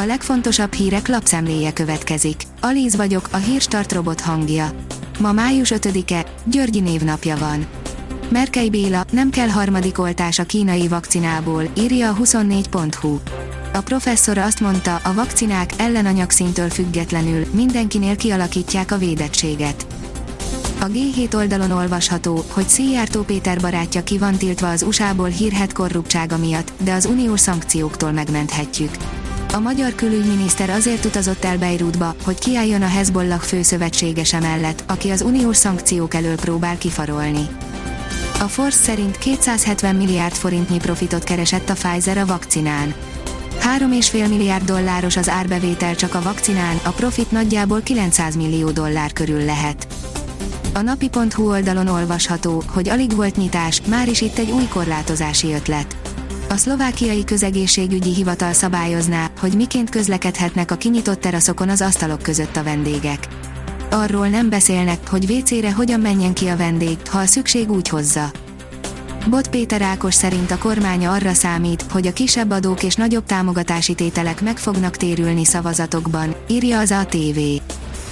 A legfontosabb hírek lapszemléje következik. Alíz vagyok, a hírstart robot hangja. Ma május 5-e, Györgyi névnapja van. Merkei Béla, nem kell harmadik oltás a kínai vakcinából, írja a 24.hu. A professzor azt mondta, a vakcinák ellenanyagszintől függetlenül mindenkinél kialakítják a védettséget. A G7 oldalon olvasható, hogy Szijjártó Péter barátja ki van tiltva az USA-ból hírhet korruptsága miatt, de az uniós szankcióktól megmenthetjük. A magyar külügyminiszter azért utazott el Beirutba, hogy kiálljon a Hezbollah főszövetségese mellett, aki az uniós szankciók elől próbál kifarolni. A Force szerint 270 milliárd forintnyi profitot keresett a Pfizer a vakcinán. 3,5 milliárd dolláros az árbevétel csak a vakcinán, a profit nagyjából 900 millió dollár körül lehet. A napi.hu oldalon olvasható, hogy alig volt nyitás, már is itt egy új korlátozási ötlet. A szlovákiai közegészségügyi hivatal szabályozná, hogy miként közlekedhetnek a kinyitott teraszokon az asztalok között a vendégek. Arról nem beszélnek, hogy WC-re hogyan menjen ki a vendég, ha a szükség úgy hozza. Bot Péter Ákos szerint a kormánya arra számít, hogy a kisebb adók és nagyobb támogatási tételek meg fognak térülni szavazatokban, írja az ATV.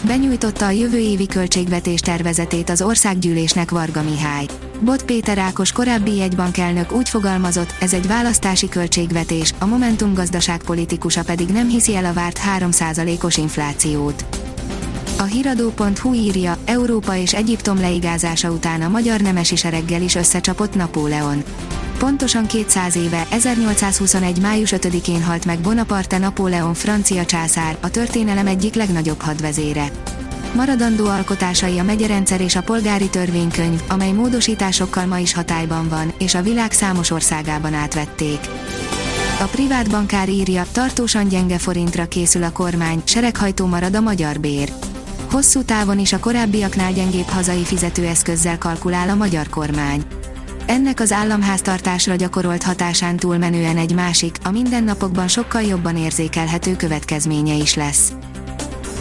Benyújtotta a jövő évi költségvetés tervezetét az országgyűlésnek Varga Mihály. Bot Péter Ákos korábbi jegybankelnök úgy fogalmazott, ez egy választási költségvetés, a Momentum gazdaságpolitikusa pedig nem hiszi el a várt 3%-os inflációt. A hiradó.hu írja, Európa és Egyiptom leigázása után a magyar nemesi sereggel is összecsapott Napóleon. Pontosan 200 éve, 1821. május 5-én halt meg Bonaparte Napóleon francia császár, a történelem egyik legnagyobb hadvezére. Maradandó alkotásai a megyerendszer és a polgári törvénykönyv, amely módosításokkal ma is hatályban van, és a világ számos országában átvették. A privát bankár írja, tartósan gyenge forintra készül a kormány, sereghajtó marad a magyar bér. Hosszú távon is a korábbiaknál gyengébb hazai fizetőeszközzel kalkulál a magyar kormány. Ennek az államháztartásra gyakorolt hatásán túlmenően egy másik, a mindennapokban sokkal jobban érzékelhető következménye is lesz.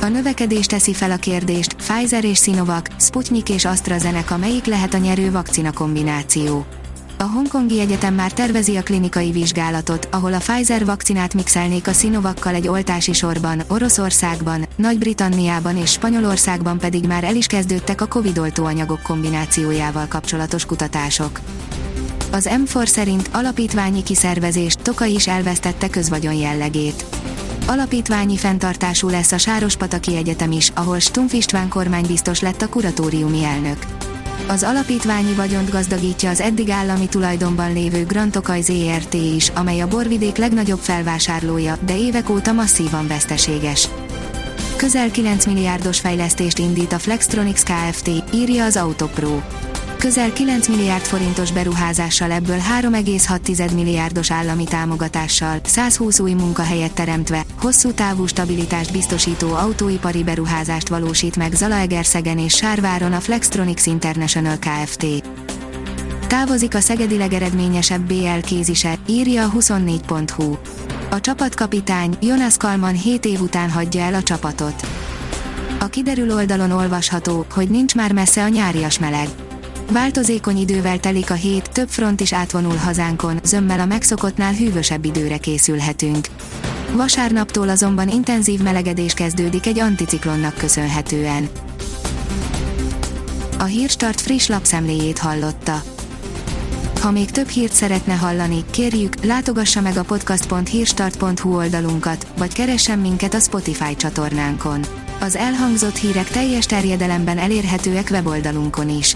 A növekedés teszi fel a kérdést, Pfizer és Sinovac, Sputnik és AstraZeneca melyik lehet a nyerő vakcina kombináció. A Hongkongi Egyetem már tervezi a klinikai vizsgálatot, ahol a Pfizer vakcinát mixelnék a Sinovakkal egy oltási sorban, Oroszországban, Nagy-Britanniában és Spanyolországban pedig már el is kezdődtek a Covid oltóanyagok kombinációjával kapcsolatos kutatások. Az M4 szerint alapítványi kiszervezés, Toka is elvesztette közvagyon jellegét. Alapítványi fenntartású lesz a Sárospataki Egyetem is, ahol Stumpf István kormánybiztos lett a kuratóriumi elnök. Az alapítványi vagyont gazdagítja az eddig állami tulajdonban lévő Grantokaj ZRT is, amely a borvidék legnagyobb felvásárlója, de évek óta masszívan veszteséges. Közel 9 milliárdos fejlesztést indít a Flextronics Kft., írja az Autopro. Közel 9 milliárd forintos beruházással ebből 3,6 milliárdos állami támogatással, 120 új munkahelyet teremtve, hosszú távú stabilitást biztosító autóipari beruházást valósít meg Zalaegerszegen és Sárváron a Flextronics International Kft. Távozik a szegedi legeredményesebb BL kézise, írja a 24.hu. A csapatkapitány, Jonas Kalman 7 év után hagyja el a csapatot. A kiderül oldalon olvasható, hogy nincs már messze a nyárias meleg Változékony idővel telik a hét, több front is átvonul hazánkon, zömmel a megszokottnál hűvösebb időre készülhetünk. Vasárnaptól azonban intenzív melegedés kezdődik egy anticiklonnak köszönhetően. A Hírstart friss lapszemléjét hallotta. Ha még több hírt szeretne hallani, kérjük, látogassa meg a podcast.hírstart.hu oldalunkat, vagy keressen minket a Spotify csatornánkon. Az elhangzott hírek teljes terjedelemben elérhetőek weboldalunkon is.